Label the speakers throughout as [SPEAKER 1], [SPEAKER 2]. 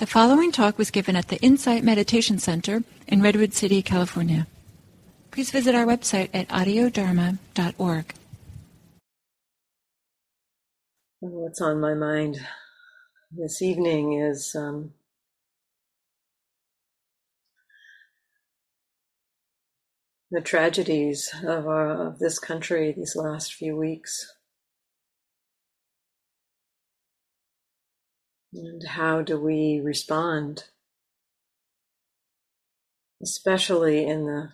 [SPEAKER 1] The following talk was given at the Insight Meditation Center in Redwood City, California. Please visit our website at audiodharma.org.
[SPEAKER 2] What's on my mind this evening is um, the tragedies of, our, of this country these last few weeks. And how do we respond? Especially in the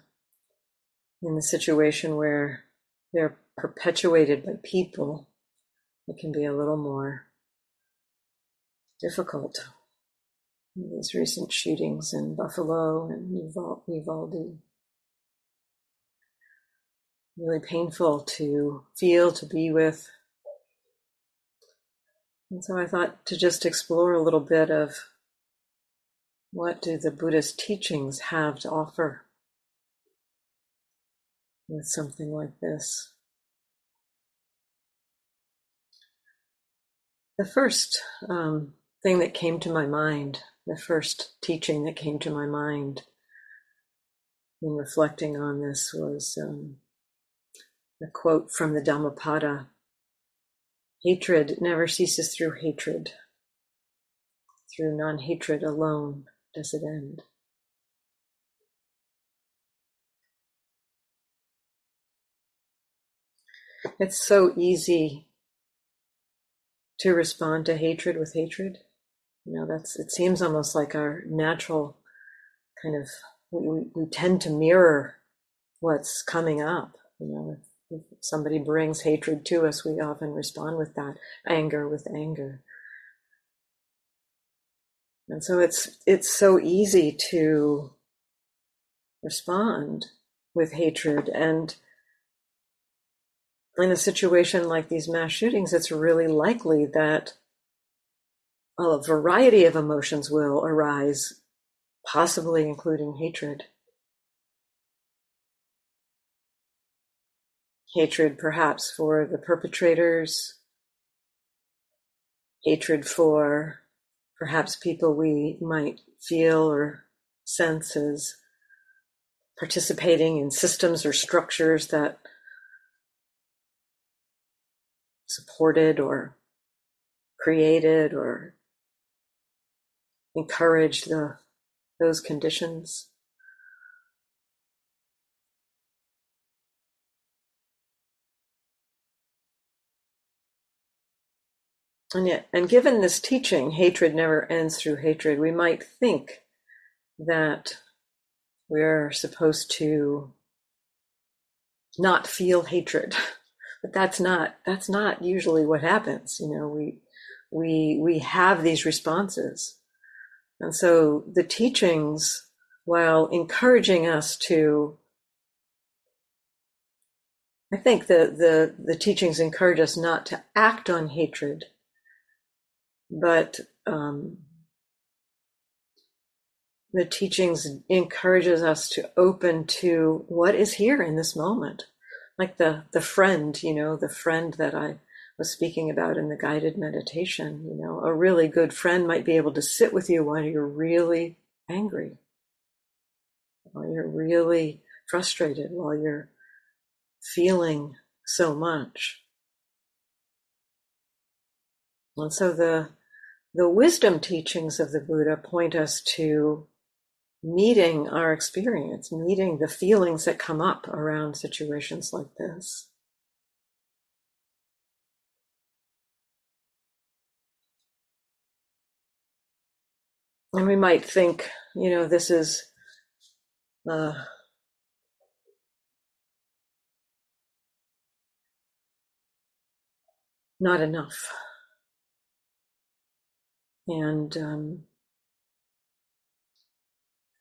[SPEAKER 2] in the situation where they're perpetuated by people, it can be a little more difficult. These recent shootings in Buffalo and Uvalde. Really painful to feel, to be with, and so I thought to just explore a little bit of what do the Buddhist teachings have to offer with something like this. The first um, thing that came to my mind, the first teaching that came to my mind in reflecting on this was um, a quote from the Dhammapada Hatred never ceases through hatred. Through non-hatred alone does it end. It's so easy to respond to hatred with hatred. You know, that's it seems almost like our natural kind of we, we tend to mirror what's coming up. You know, if somebody brings hatred to us, we often respond with that anger with anger. And so it's it's so easy to respond with hatred and in a situation like these mass shootings it's really likely that a variety of emotions will arise possibly including hatred hatred perhaps for the perpetrators, hatred for perhaps people we might feel or sense as participating in systems or structures that supported or created or encouraged the, those conditions. And yet, and given this teaching, hatred never ends through hatred, we might think that we're supposed to not feel hatred. But that's not that's not usually what happens. You know, we we we have these responses. And so the teachings, while encouraging us to I think the, the, the teachings encourage us not to act on hatred, but um, the teachings encourages us to open to what is here in this moment. Like the the friend you know the friend that i was speaking about in the guided meditation you know a really good friend might be able to sit with you while you're really angry while you're really frustrated while you're feeling so much. And so the the wisdom teachings of the Buddha point us to meeting our experience, meeting the feelings that come up around situations like this. And we might think, you know, this is uh, not enough. And um,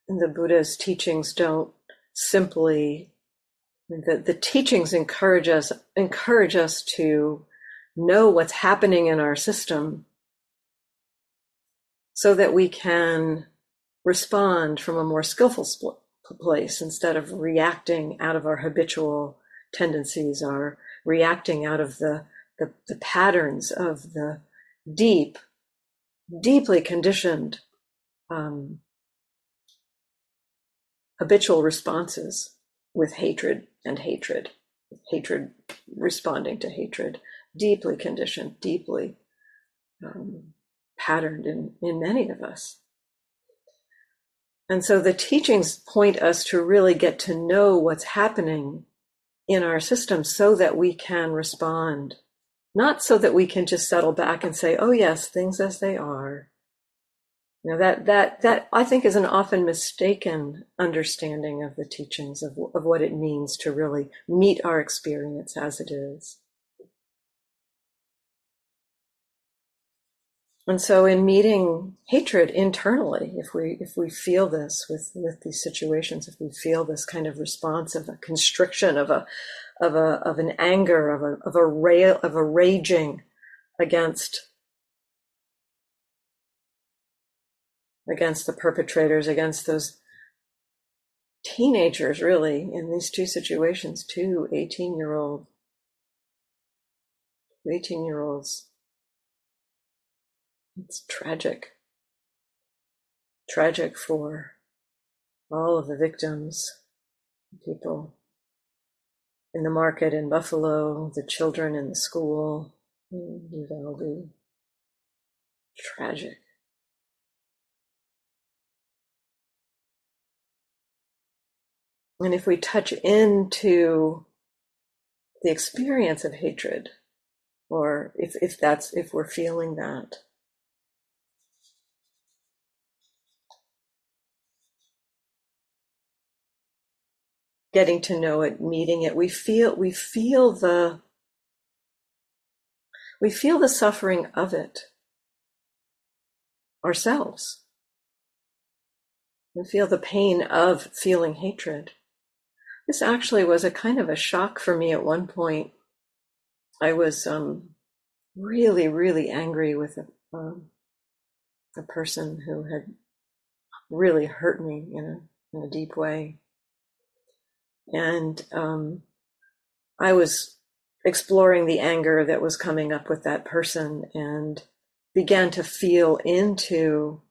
[SPEAKER 2] the Buddha's teachings don't simply the, the teachings encourage us encourage us to know what's happening in our system so that we can respond from a more skillful place instead of reacting out of our habitual tendencies or reacting out of the, the, the patterns of the deep deeply conditioned um, habitual responses with hatred and hatred, hatred responding to hatred, deeply conditioned, deeply um, patterned in, in many of us. And so the teachings point us to really get to know what's happening in our system so that we can respond, not so that we can just settle back and say, oh, yes, things as they are. You know, that, that, that I think is an often mistaken understanding of the teachings of, of what it means to really meet our experience as it is. And so in meeting hatred internally, if we if we feel this with, with these situations, if we feel this kind of response of a constriction, of a of a of an anger, of a of a rail of a raging against against the perpetrators, against those teenagers really in these two situations, two 18 year old 18 year olds it's tragic. Tragic for all of the victims, people in the market in Buffalo, the children in the school Uvalde. Tragic. And if we touch into the experience of hatred, or if, if that's if we're feeling that, getting to know it, meeting it. We feel we feel the we feel the suffering of it ourselves. We feel the pain of feeling hatred. This actually was a kind of a shock for me at one point. I was um, really, really angry with a, um, a person who had really hurt me in a, in a deep way. And um, I was exploring the anger that was coming up with that person and began to feel into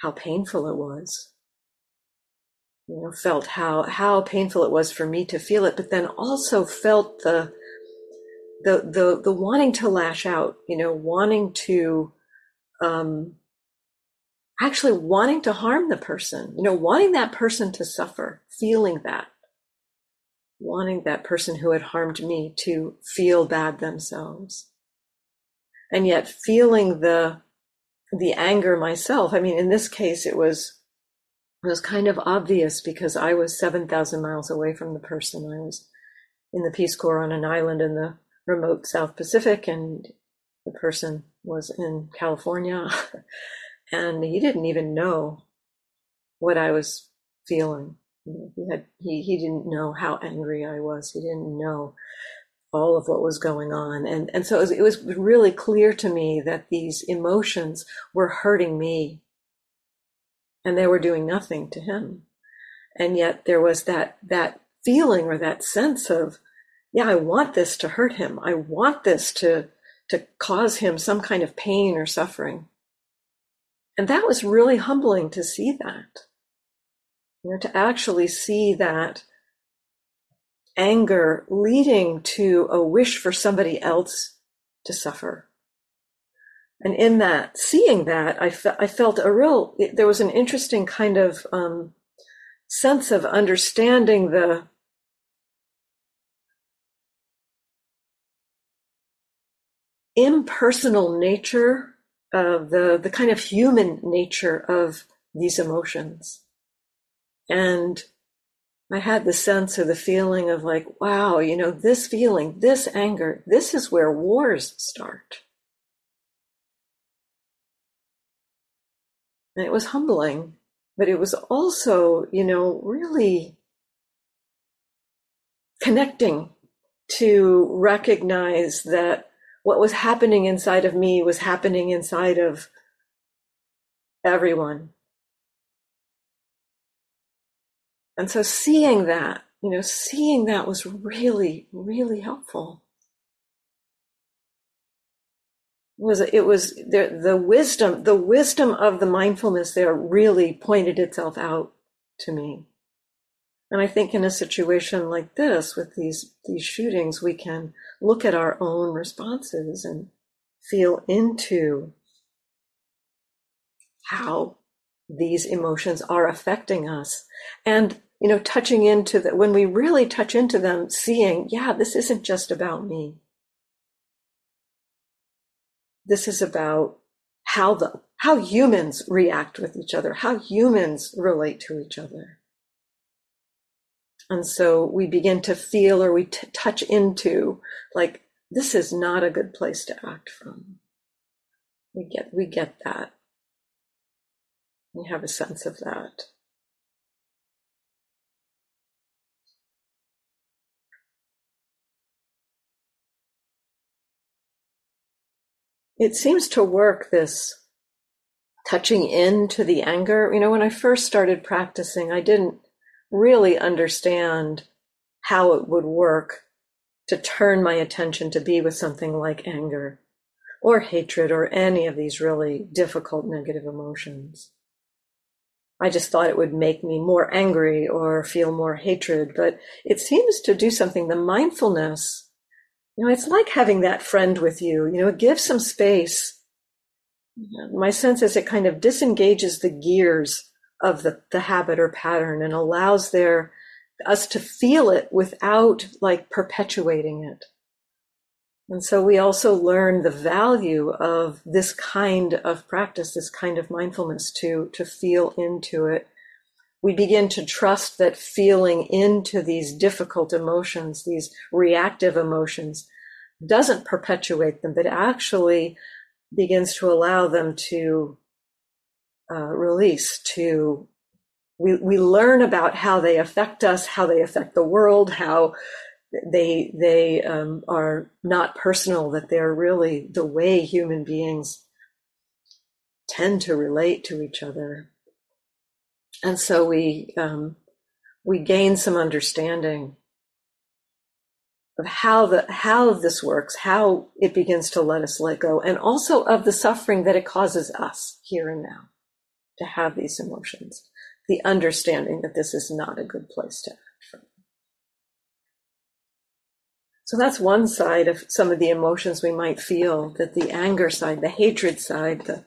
[SPEAKER 2] how painful it was. You know, felt how how painful it was for me to feel it, but then also felt the the the the wanting to lash out. You know, wanting to um, actually wanting to harm the person. You know, wanting that person to suffer, feeling that wanting that person who had harmed me to feel bad themselves. And yet feeling the the anger myself. I mean, in this case it was it was kind of obvious because I was 7,000 miles away from the person. I was in the Peace Corps on an island in the remote South Pacific, and the person was in California. and he didn't even know what I was feeling. He had he he didn't know how angry I was. He didn't know all of what was going on, and and so it was, it was really clear to me that these emotions were hurting me, and they were doing nothing to him, and yet there was that that feeling or that sense of, yeah, I want this to hurt him. I want this to to cause him some kind of pain or suffering, and that was really humbling to see that you know, to actually see that anger leading to a wish for somebody else to suffer. And in that, seeing that, I, fe- I felt a real, there was an interesting kind of um, sense of understanding the impersonal nature of the, the kind of human nature of these emotions. And I had the sense or the feeling of like, wow, you know, this feeling, this anger, this is where wars start. And it was humbling, but it was also, you know, really connecting to recognize that what was happening inside of me was happening inside of everyone And so seeing that, you know, seeing that was really, really helpful. was it was the the wisdom the wisdom of the mindfulness there really pointed itself out to me and i think in a situation like this with these these shootings we can look at our own responses and feel into how these emotions are affecting us and you know touching into that when we really touch into them seeing yeah this isn't just about me this is about how the how humans react with each other, how humans relate to each other. And so we begin to feel or we t- touch into like this is not a good place to act from. We get we get that. We have a sense of that. It seems to work this touching into the anger. You know, when I first started practicing, I didn't really understand how it would work to turn my attention to be with something like anger or hatred or any of these really difficult negative emotions. I just thought it would make me more angry or feel more hatred, but it seems to do something. The mindfulness you know, it's like having that friend with you. You know, it gives some space. My sense is it kind of disengages the gears of the, the habit or pattern and allows there us to feel it without like perpetuating it. And so we also learn the value of this kind of practice, this kind of mindfulness to, to feel into it. We begin to trust that feeling into these difficult emotions, these reactive emotions, doesn't perpetuate them, but actually begins to allow them to uh, release, to we, we learn about how they affect us, how they affect the world, how they they um, are not personal, that they're really the way human beings tend to relate to each other, and so we um, we gain some understanding of how the how this works, how it begins to let us let go, and also of the suffering that it causes us here and now to have these emotions. The understanding that this is not a good place to act from. So that's one side of some of the emotions we might feel, that the anger side, the hatred side, the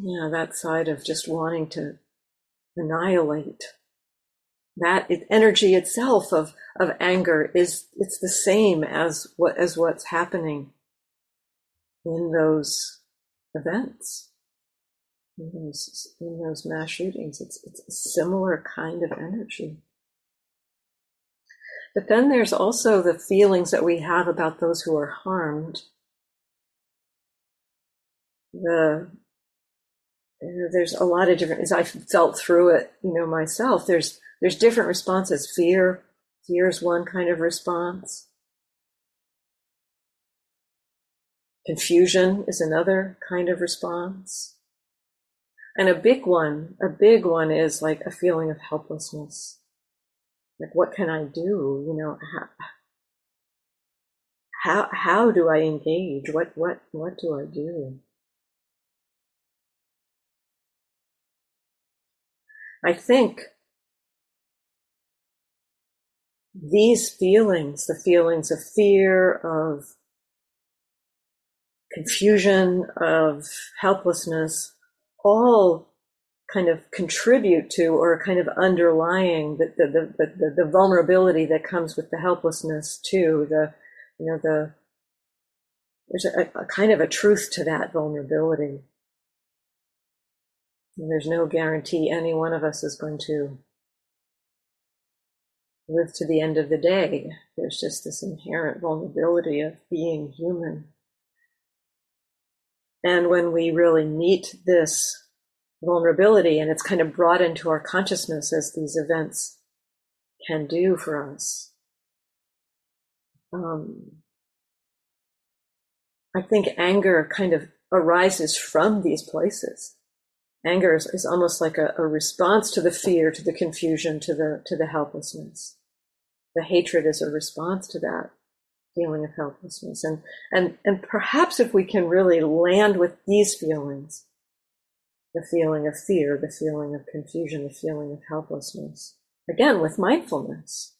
[SPEAKER 2] yeah, that side of just wanting to annihilate that energy itself of of anger is it's the same as what as what's happening in those events in those, in those mass shootings. It's it's a similar kind of energy. But then there's also the feelings that we have about those who are harmed. The there's a lot of different as i felt through it you know myself there's there's different responses. Fear, fear is one kind of response. Confusion is another kind of response. And a big one, a big one is like a feeling of helplessness. Like, what can I do? You know, how, how, how do I engage? What, what, what do I do? I think these feelings, the feelings of fear, of confusion, of helplessness, all kind of contribute to or kind of underlying the, the, the, the, vulnerability that comes with the helplessness too. The, you know, the, there's a, a kind of a truth to that vulnerability. There's no guarantee any one of us is going to live to the end of the day. There's just this inherent vulnerability of being human. And when we really meet this vulnerability and it's kind of brought into our consciousness as these events can do for us, um, I think anger kind of arises from these places. Anger is, is almost like a, a response to the fear, to the confusion, to the to the helplessness the hatred is a response to that. feeling of helplessness. And, and, and perhaps if we can really land with these feelings, the feeling of fear, the feeling of confusion, the feeling of helplessness, again with mindfulness.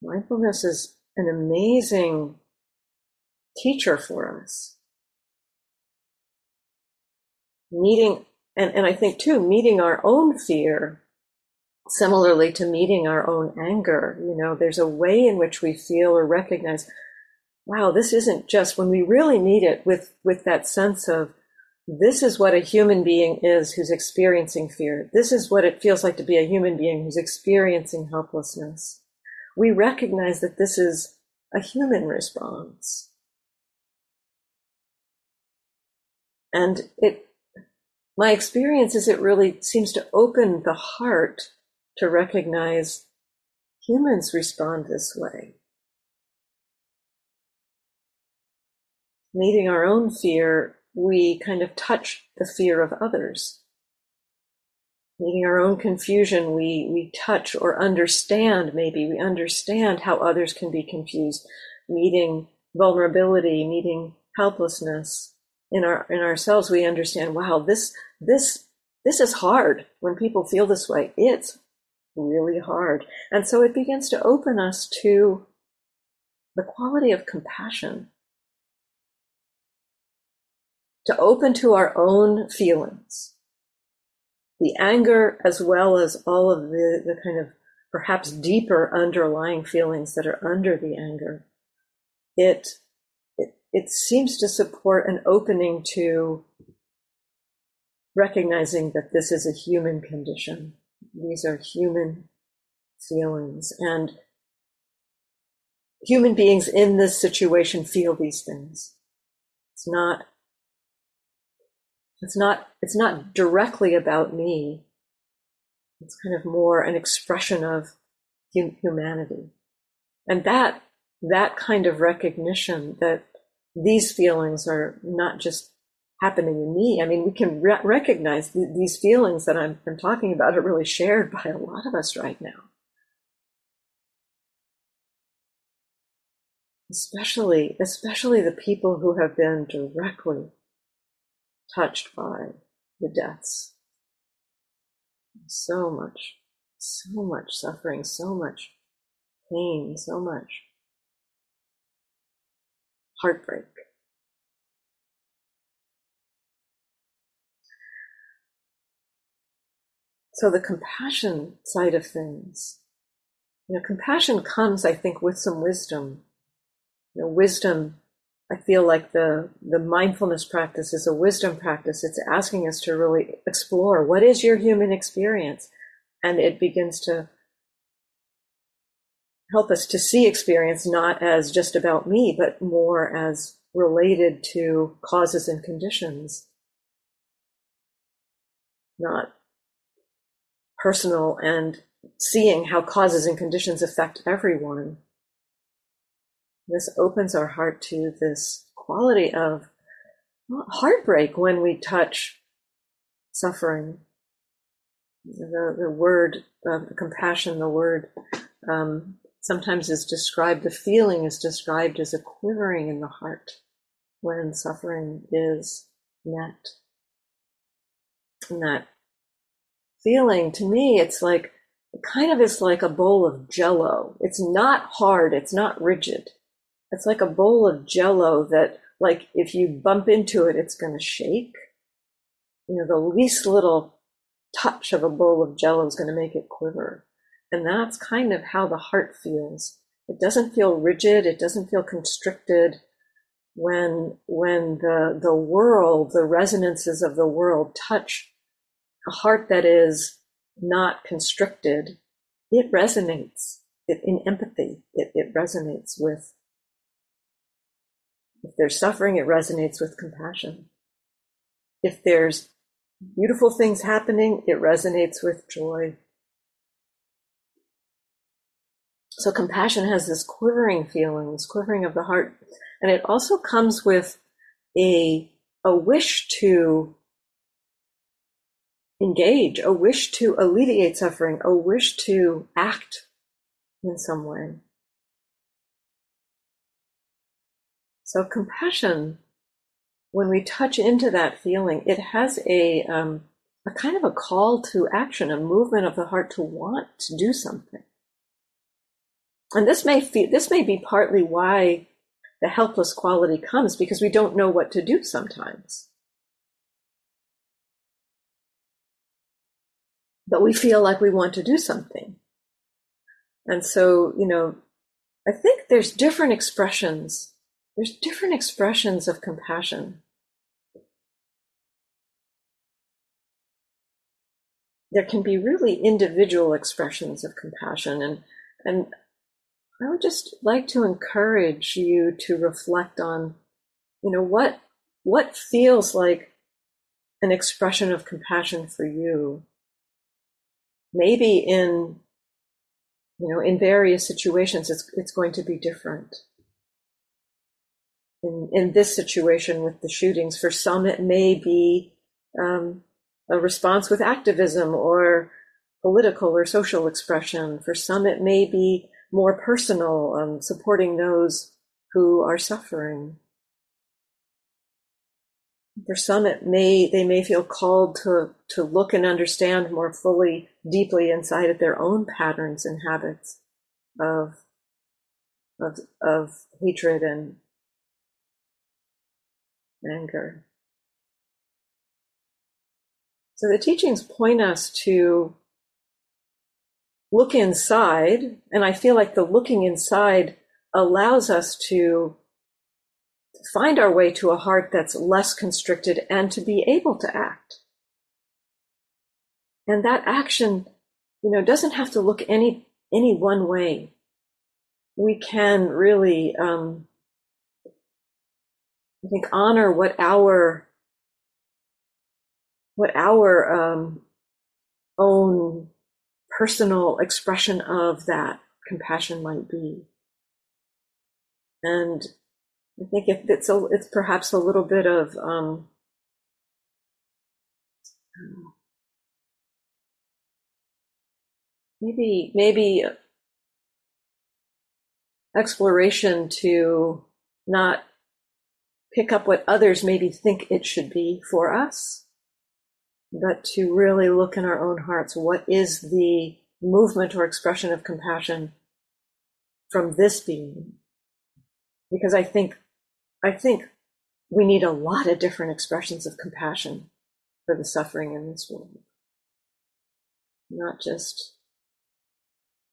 [SPEAKER 2] Mindfulness is an amazing teacher for us. Meeting, and, and I think too, meeting our own fear similarly to meeting our own anger. You know, there's a way in which we feel or recognize, wow, this isn't just when we really meet it with, with that sense of this is what a human being is who's experiencing fear. This is what it feels like to be a human being who's experiencing helplessness. We recognize that this is a human response. And it, my experience is it really seems to open the heart to recognize humans respond this way. Meeting our own fear, we kind of touch the fear of others. Meeting our own confusion, we, we touch or understand, maybe we understand how others can be confused. Meeting vulnerability, meeting helplessness in our in ourselves, we understand, wow, this this this is hard when people feel this way. It's really hard. And so it begins to open us to the quality of compassion, to open to our own feelings, the anger as well as all of the, the kind of perhaps deeper underlying feelings that are under the anger. It, it, seems to support an opening to recognizing that this is a human condition these are human feelings. And human beings in this situation feel these things. It's not it's not it's not directly about me. It's kind of more an expression of humanity. And that that kind of recognition that these feelings are not just happening in me. I mean, we can re- recognize th- these feelings that I'm, I'm talking about are really shared by a lot of us right now. Especially, especially the people who have been directly touched by the deaths. So much, so much suffering, so much pain, so much heartbreak. So the compassion side of things, you know, compassion comes, I think, with some wisdom. You know, wisdom, I feel like the, the mindfulness practice is a wisdom practice. It's asking us to really explore what is your human experience? And it begins to help us to see experience not as just about me, but more as related to causes and conditions. Not personal and seeing how causes and conditions affect everyone. This opens our heart to this quality of heartbreak when we touch suffering. The, the word compassion, the word um, sometimes is described, the feeling is described as a quivering in the heart when suffering is met. And that feeling to me, it's like it kind of is like a bowl of jello. It's not hard, it's not rigid. It's like a bowl of jello that, like, if you bump into it, it's going to shake. You know, the least little touch of a bowl of jello is going to make it quiver. And that's kind of how the heart feels. It doesn't feel rigid, it doesn't feel constricted. When, when the, the world, the resonances of the world touch a heart that is not constricted, it resonates it, in empathy. It, it resonates with, if there's suffering, it resonates with compassion. If there's beautiful things happening, it resonates with joy. So compassion has this quivering feeling, this quivering of the heart, and it also comes with a a wish to engage, a wish to alleviate suffering, a wish to act in some way. So compassion, when we touch into that feeling, it has a um, a kind of a call to action, a movement of the heart to want to do something. And this may this may be partly why the helpless quality comes because we don't know what to do sometimes. But we feel like we want to do something. And so, you know, I think there's different expressions. There's different expressions of compassion. There can be really individual expressions of compassion and and I would just like to encourage you to reflect on, you know, what what feels like an expression of compassion for you. Maybe in you know, in various situations, it's it's going to be different. In in this situation with the shootings, for some it may be um, a response with activism or political or social expression. For some, it may be more personal, um, supporting those who are suffering. For some, it may they may feel called to to look and understand more fully, deeply inside of their own patterns and habits of of of hatred and anger. So the teachings point us to look inside, and I feel like the looking inside allows us to find our way to a heart that's less constricted and to be able to act. And that action, you know, doesn't have to look any any one way. We can really, um, I think, honor what our what our um, own personal expression of that compassion might be. And I think it's a, it's perhaps a little bit of um, maybe maybe exploration to not pick up what others maybe think it should be for us but to really look in our own hearts what is the movement or expression of compassion from this being? Because i think i think we need a lot of different expressions of compassion for the suffering in this world. Not just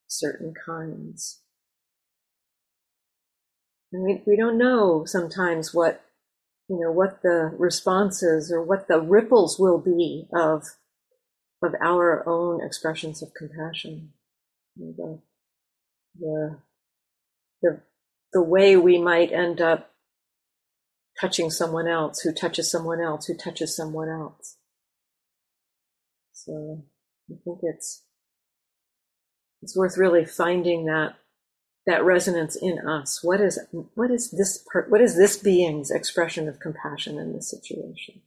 [SPEAKER 2] certain kinds. And we, we don't know sometimes what you know what the responses or what the ripples will be of of our own expressions of compassion. The the the way we might end up touching someone else who touches someone else who touches someone else. So i think it's it's worth really finding that that resonance in us. What is what is this per, what is this being's expression of compassion in this situation?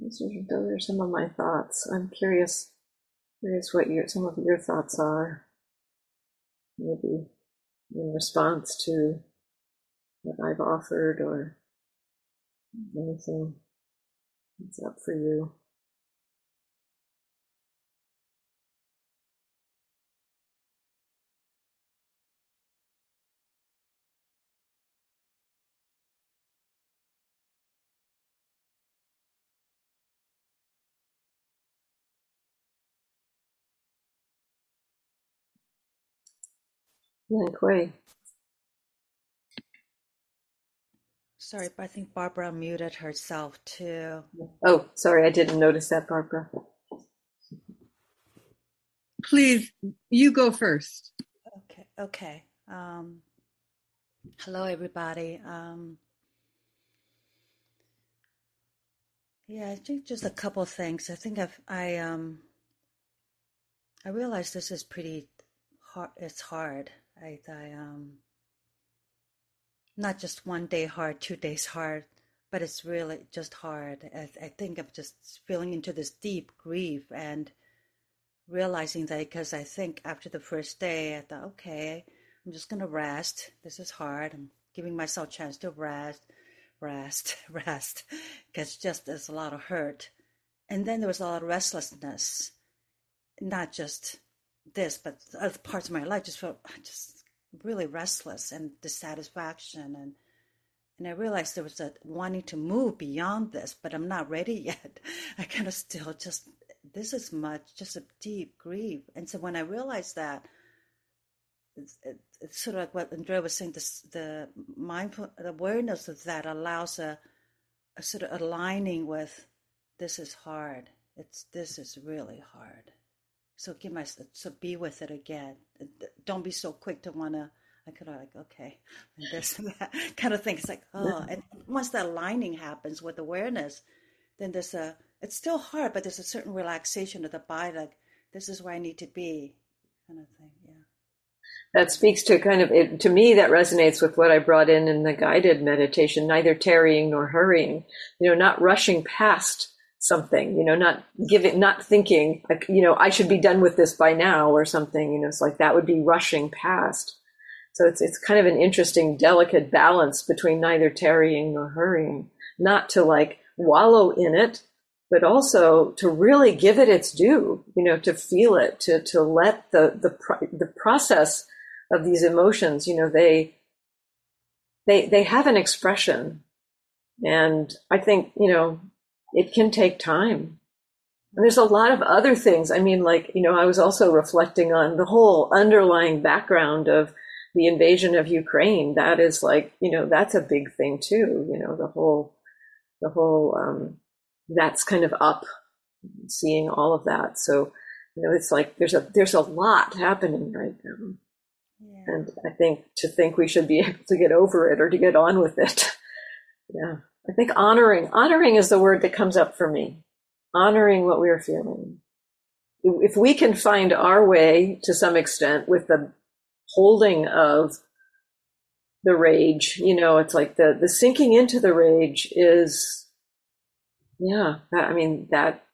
[SPEAKER 2] Those are, those are some of my thoughts. I'm curious, curious what your some of your thoughts are. Maybe in response to what I've offered or anything that's up for you. Yan Kuei.
[SPEAKER 3] Sorry, but I think Barbara muted herself too.
[SPEAKER 2] Oh, sorry, I didn't notice that, Barbara.
[SPEAKER 4] Please, you go first.
[SPEAKER 3] Okay, okay. Um, hello, everybody. Um, yeah, I think just a couple things. I think I've, I um, I realize this is pretty hard. It's hard. I, I um, not just one day hard, two days hard, but it's really just hard. I, I think I'm just feeling into this deep grief and realizing that because I think after the first day, I thought, okay, I'm just to rest. This is hard. I'm giving myself a chance to rest, rest, rest, because just there's a lot of hurt. And then there was a lot of restlessness, not just this, but other parts of my life just felt just really restless and dissatisfaction and and I realized there was a wanting to move beyond this, but I'm not ready yet. I kind of still just this is much just a deep grief. And so when I realized that, it's, it's sort of like what Andrea was saying. This, the mindful the awareness of that allows a, a sort of aligning with this is hard. It's this is really hard. So give my so be with it again. Don't be so quick to want to I could like, okay, and this and that kind of thing. It's like, oh, and once that aligning happens with awareness, then there's a, it's still hard, but there's a certain relaxation of the body, like, this is where I need to be, kind of thing. Yeah.
[SPEAKER 2] That speaks to kind of, it, to me, that resonates with what I brought in in the guided meditation, neither tarrying nor hurrying, you know, not rushing past something, you know, not giving, not thinking like, you know, I should be done with this by now or something, you know, it's like that would be rushing past so it's, it's kind of an interesting, delicate balance between neither tarrying nor hurrying, not to like wallow in it, but also to really give it its due, you know, to feel it, to, to let the, the, the process of these emotions, you know, they, they, they have an expression. And I think, you know, it can take time. And there's a lot of other things. I mean, like, you know, I was also reflecting on the whole underlying background of the invasion of Ukraine, that is like, you know, that's a big thing too. You know, the whole, the whole, um, that's kind of up seeing all of that. So, you know, it's like there's a, there's a lot happening right now. Yeah. And I think to think we should be able to get over it or to get on with it. yeah. I think honoring, honoring is the word that comes up for me. Honoring what we're feeling. If we can find our way to some extent with the holding of the rage. You know, it's like the the sinking into the rage is, yeah. I mean that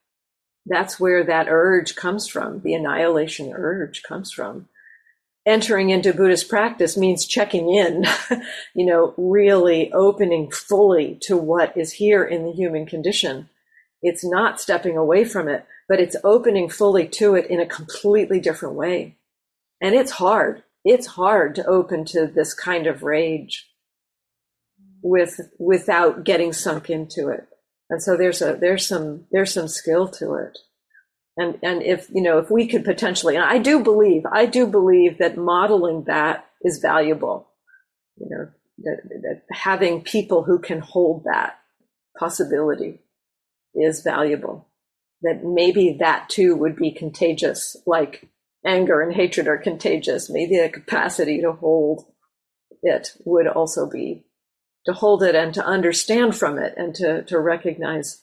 [SPEAKER 2] that's where that urge comes from. The annihilation urge comes from. Entering into Buddhist practice means checking in, you know, really opening fully to what is here in the human condition. It's not stepping away from it, but it's opening fully to it in a completely different way. And it's hard it's hard to open to this kind of rage with without getting sunk into it. And so there's a there's some there's some skill to it. And and if you know if we could potentially and I do believe I do believe that modeling that is valuable. You know that, that having people who can hold that possibility is valuable. That maybe that too would be contagious, like anger and hatred are contagious, maybe the capacity to hold it would also be to hold it and to understand from it and to, to recognize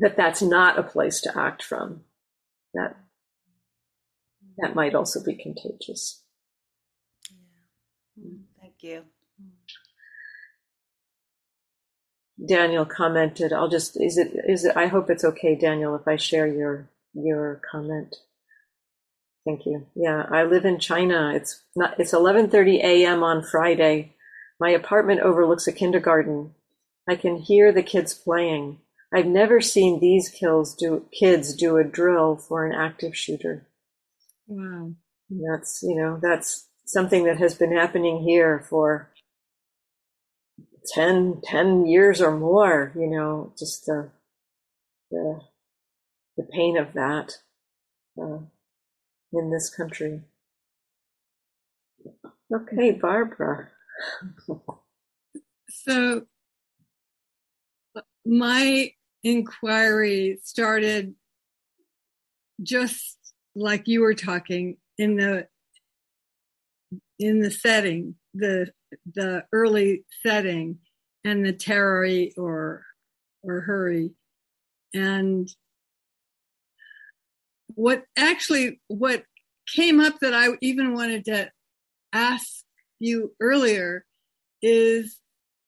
[SPEAKER 2] that that's not a place to act from. That that might also be contagious.
[SPEAKER 3] Yeah. Mm-hmm. Thank you. Mm-hmm.
[SPEAKER 2] Daniel commented, I'll just, is it, is it, I hope it's okay, Daniel, if I share your, your comment. Thank you. Yeah, I live in China. It's not, it's 11:30 a.m. on Friday. My apartment overlooks a kindergarten. I can hear the kids playing. I've never seen these kills do, kids do a drill for an active shooter.
[SPEAKER 4] Wow.
[SPEAKER 2] that's, you know, that's something that has been happening here for 10, 10 years or more, you know, just the, the, the pain of that uh, in this country. Okay, Barbara.
[SPEAKER 4] so, my inquiry started just like you were talking in the in the setting the the early setting and the tarry or or hurry. And what actually what came up that I even wanted to ask you earlier is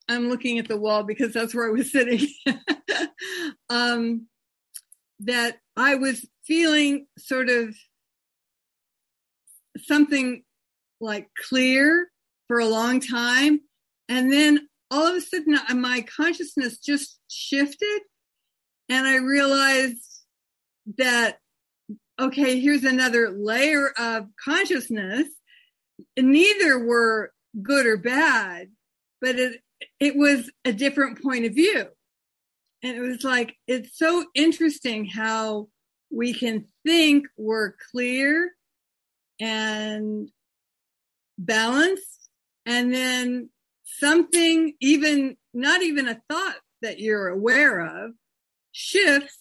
[SPEAKER 4] I'm looking at the wall because that's where I was sitting. um, that I was feeling sort of something like clear for a long time. And then all of a sudden, my consciousness just shifted. And I realized that, okay, here's another layer of consciousness. Neither were good or bad, but it, it was a different point of view. And it was like, it's so interesting how we can think we're clear and balanced and then something even not even a thought that you're aware of shifts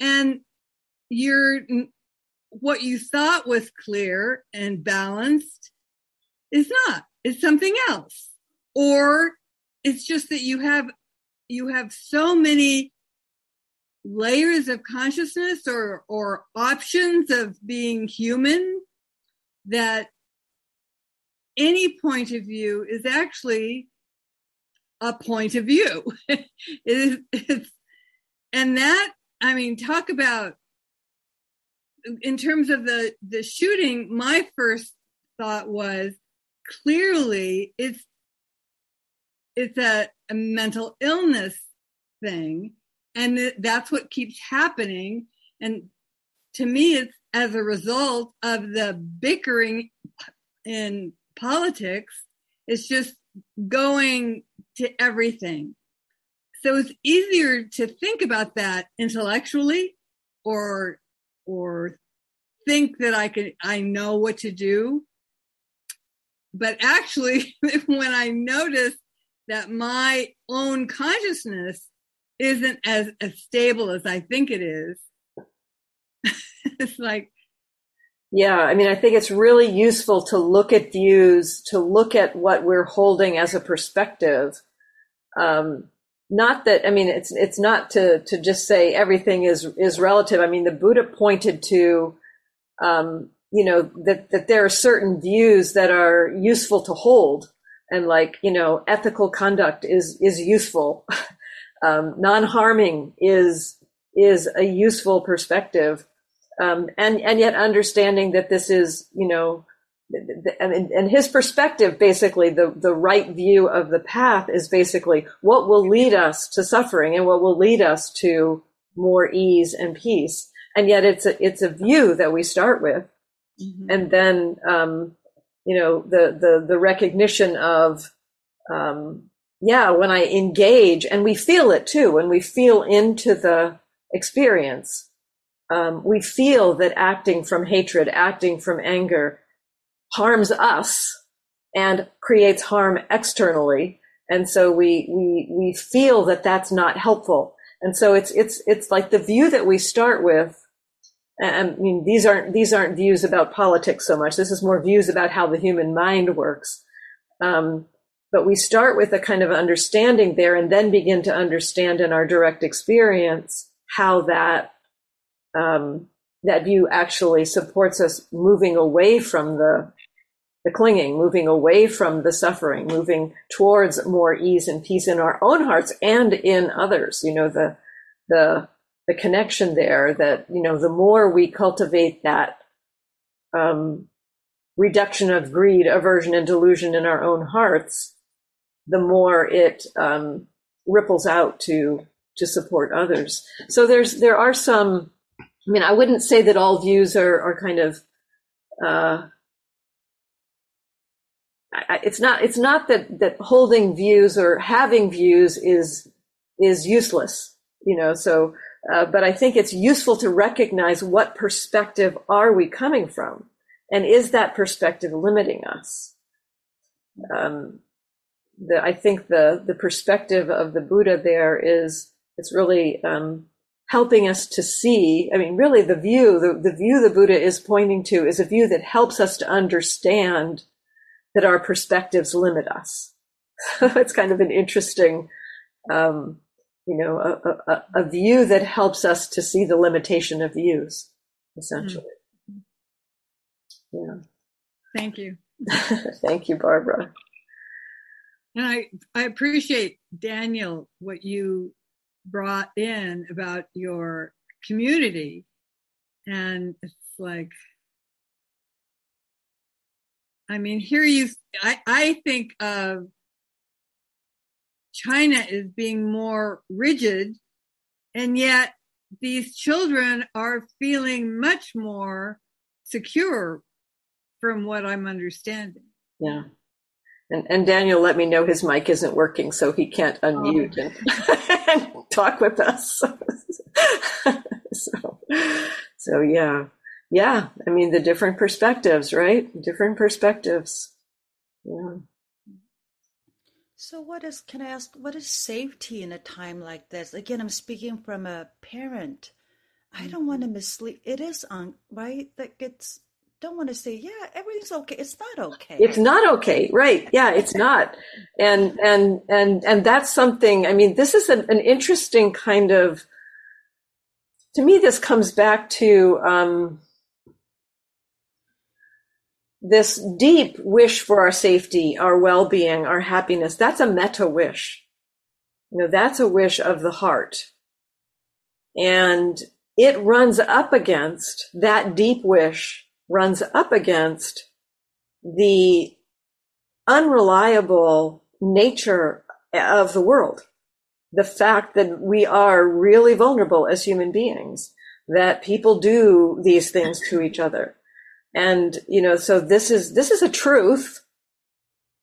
[SPEAKER 4] and you're what you thought was clear and balanced is not it's something else or it's just that you have you have so many layers of consciousness or or options of being human that any point of view is actually a point of view. it is, it's, and that, I mean, talk about in terms of the the shooting. My first thought was clearly it's it's a, a mental illness thing, and that's what keeps happening. And to me, it's as a result of the bickering in politics. It's just going to everything. So it's easier to think about that intellectually or or think that I can I know what to do. But actually when I notice that my own consciousness isn't as, as stable as I think it is, it's like
[SPEAKER 2] yeah, I mean, I think it's really useful to look at views, to look at what we're holding as a perspective. Um, not that I mean, it's it's not to to just say everything is is relative. I mean, the Buddha pointed to, um, you know, that that there are certain views that are useful to hold, and like you know, ethical conduct is is useful. um, non harming is is a useful perspective um, and and yet understanding that this is you know and, and his perspective basically the the right view of the path is basically what will lead us to suffering and what will lead us to more ease and peace and yet it's a it's a view that we start with mm-hmm. and then um, you know the the the recognition of um, yeah when i engage and we feel it too when we feel into the experience um, we feel that acting from hatred, acting from anger harms us and creates harm externally. And so we, we, we feel that that's not helpful. And so it's, it's, it's like the view that we start with. I mean, these aren't, these aren't views about politics so much. This is more views about how the human mind works. Um, but we start with a kind of understanding there and then begin to understand in our direct experience how that um, that view actually supports us moving away from the the clinging, moving away from the suffering, moving towards more ease and peace in our own hearts and in others. You know, the the the connection there that, you know, the more we cultivate that um, reduction of greed, aversion, and delusion in our own hearts, the more it um, ripples out to to support others. So there's there are some I mean, I wouldn't say that all views are, are kind of, uh, it's not, it's not that, that holding views or having views is, is useless, you know, so, uh, but I think it's useful to recognize what perspective are we coming from? And is that perspective limiting us? Um, the, I think the, the perspective of the Buddha there is, it's really, um, helping us to see. I mean, really, the view, the, the view the Buddha is pointing to is a view that helps us to understand that our perspectives limit us. it's kind of an interesting, um, you know, a, a, a, view that helps us to see the limitation of views, essentially.
[SPEAKER 4] Mm-hmm. Yeah. Thank you.
[SPEAKER 2] Thank you, Barbara.
[SPEAKER 4] And I, I appreciate Daniel what you brought in about your community. And it's like, I mean, here you, I, I think of China is being more rigid, and yet these children are feeling much more secure from what I'm understanding.
[SPEAKER 2] Yeah. And, and Daniel let me know his mic isn't working, so he can't oh. unmute oh. and, and, talk with us. so, so yeah, yeah. I mean, the different perspectives, right? Different perspectives. Yeah.
[SPEAKER 3] So, what is, can I ask, what is safety in a time like this? Again, I'm speaking from a parent. I don't want to mm-hmm. mislead. It is on, right? That gets don't want to say, yeah, everything's okay. It's not okay.
[SPEAKER 2] It's not okay. Right. Yeah, it's not. And, and, and, and that's something, I mean, this is an, an interesting kind of, to me, this comes back to, um, this deep wish for our safety, our well-being, our happiness. That's a metta wish. You know, that's a wish of the heart. And it runs up against that deep wish runs up against the unreliable nature of the world. The fact that we are really vulnerable as human beings, that people do these things to each other. And, you know, so this is, this is a truth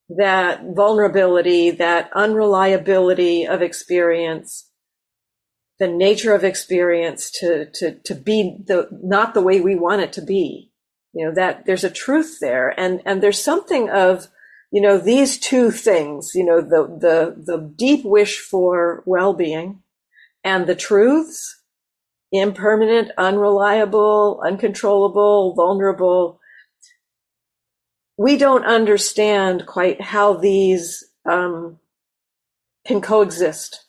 [SPEAKER 2] that vulnerability, that unreliability of experience, the nature of experience to, to, to be the, not the way we want it to be. You know that there's a truth there. And and there's something of you know these two things you know the the the deep wish for well-being and the truths impermanent unreliable uncontrollable vulnerable we don't understand quite how these um, can coexist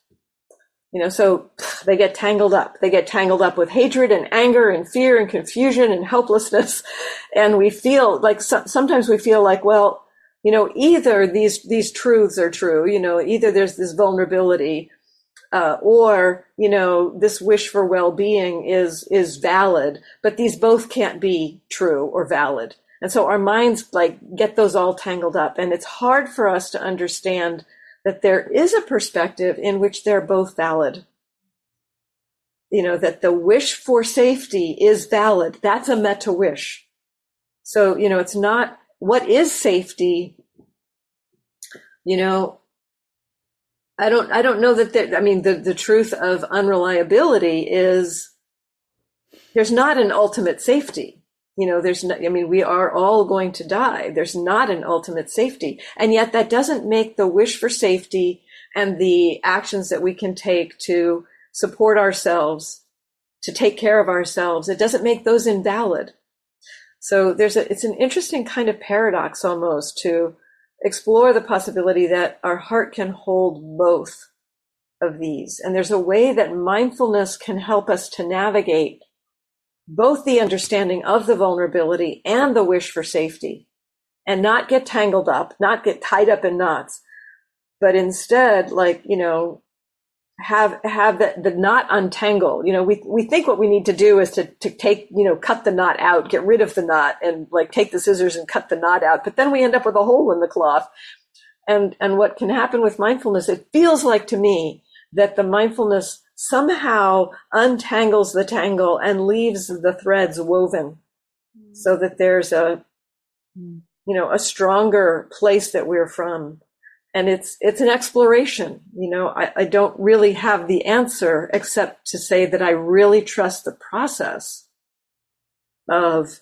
[SPEAKER 2] you know, so they get tangled up. They get tangled up with hatred and anger and fear and confusion and helplessness. And we feel like so, sometimes we feel like, well, you know, either these, these truths are true, you know, either there's this vulnerability, uh, or, you know, this wish for well-being is, is valid, but these both can't be true or valid. And so our minds like get those all tangled up and it's hard for us to understand that there is a perspective in which they're both valid. You know, that the wish for safety is valid. That's a metta wish So, you know, it's not what is safety. You know, I don't, I don't know that, there, I mean, the, the truth of unreliability is there's not an ultimate safety. You know there's no, i mean we are all going to die. There's not an ultimate safety. And yet that doesn't make the wish for safety and the actions that we can take to support ourselves to take care of ourselves it doesn't make those invalid. So there's a it's an interesting kind of paradox almost to explore the possibility that our heart can hold both of these. And there's a way that mindfulness can help us to navigate both the understanding of the vulnerability and the wish for safety and not get tangled up, not get tied up in knots, but instead, like, you know, have, have the, the knot untangle. You know, we, we think what we need to do is to, to take, you know, cut the knot out, get rid of the knot and like take the scissors and cut the knot out. But then we end up with a hole in the cloth. And, and what can happen with mindfulness, it feels like to me that the mindfulness somehow untangles the tangle and leaves the threads woven mm. so that there's a mm. you know a stronger place that we're from and it's it's an exploration you know I, I don't really have the answer except to say that i really trust the process of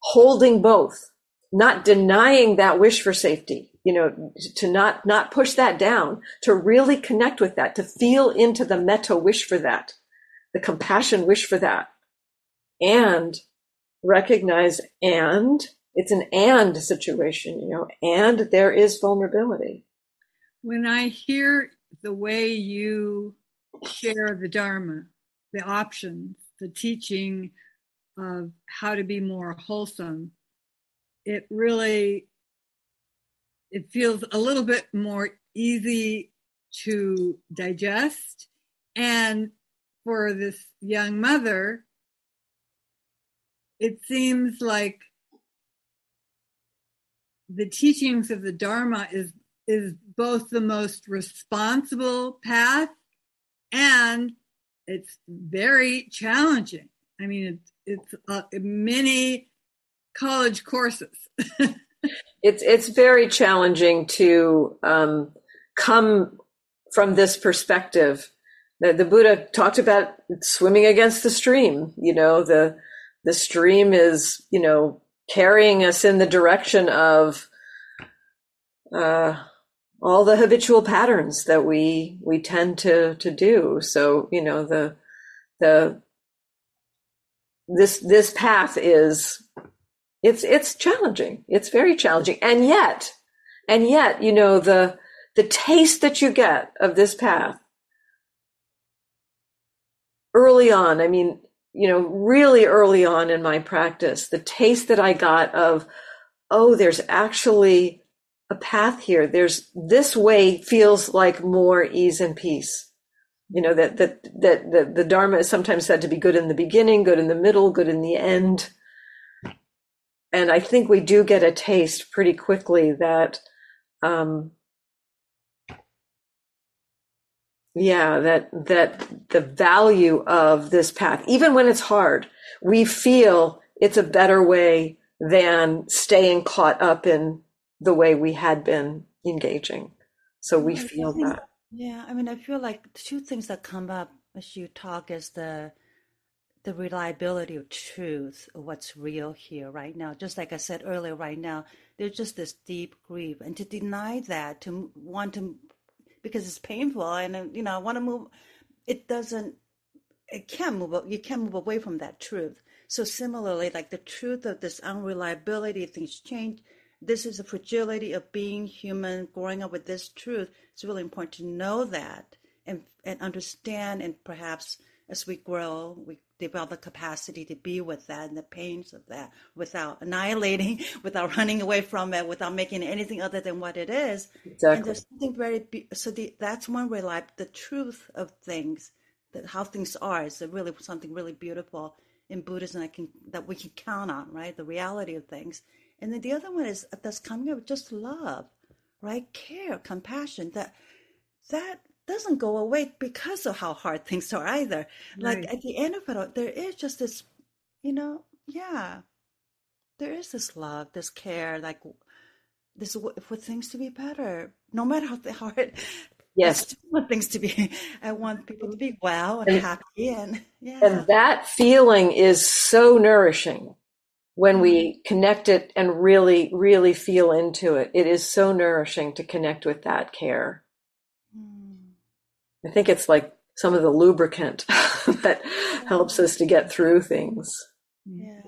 [SPEAKER 2] holding both not denying that wish for safety you know, to not, not push that down, to really connect with that, to feel into the metta wish for that, the compassion wish for that, and recognize and it's an and situation, you know, and there is vulnerability.
[SPEAKER 4] When I hear the way you share the Dharma, the options, the teaching of how to be more wholesome, it really it feels a little bit more easy to digest. And for this young mother, it seems like the teachings of the Dharma is is both the most responsible path and it's very challenging. I mean, it's, it's uh, many college courses.
[SPEAKER 2] it's it's very challenging to um, come from this perspective. The, the Buddha talked about swimming against the stream. You know, the the stream is you know carrying us in the direction of uh, all the habitual patterns that we we tend to to do. So you know the the this this path is it's it's challenging. It's very challenging, and yet and yet you know the the taste that you get of this path early on. I mean, you know, really early on in my practice, the taste that I got of, oh, there's actually a path here. There's this way feels like more ease and peace. You know, that, that, that, the the Dharma is sometimes said to be good in the beginning, good in the middle, good in the end. And I think we do get a taste pretty quickly that, um, yeah that that the value of this path even when it's hard we feel it's a better way than staying caught up in the way we had been engaging. So we feel that.
[SPEAKER 3] yeah i mean i feel like two things that come up as you talk is the the reliability of truth of what's real here right now. Just like i said earlier right now there's just this deep grief. And to deny that to want to because it's painful and uh, you know I want to move it doesn't it can't move you can't move away from that truth. So similarly like the truth of this unreliability things change this is the fragility of being human growing up with this truth it's really important to know that and and understand and perhaps as we grow, we develop the capacity to be with that and the pains of that without annihilating, without running away from it, without making anything other than what it is.
[SPEAKER 2] Exactly.
[SPEAKER 3] And there's something very so the, that's one way like the truth of things, that how things are is really something really beautiful in Buddhism that can that we can count on, right? The reality of things. And then the other one is that's coming up just love, right? Care, compassion. That that doesn't go away because of how hard things are either. Right. Like at the end of it, all, there is just this, you know, yeah, there is this love, this care, like this for things to be better, no matter how hard.
[SPEAKER 2] Yes,
[SPEAKER 3] I want things to be. I want people to be mm-hmm. well and, and happy, and yeah.
[SPEAKER 2] And that feeling is so nourishing when we mm-hmm. connect it and really, really feel into it. It is so nourishing to connect with that care. I think it's like some of the lubricant that helps us to get through things.
[SPEAKER 3] Yeah.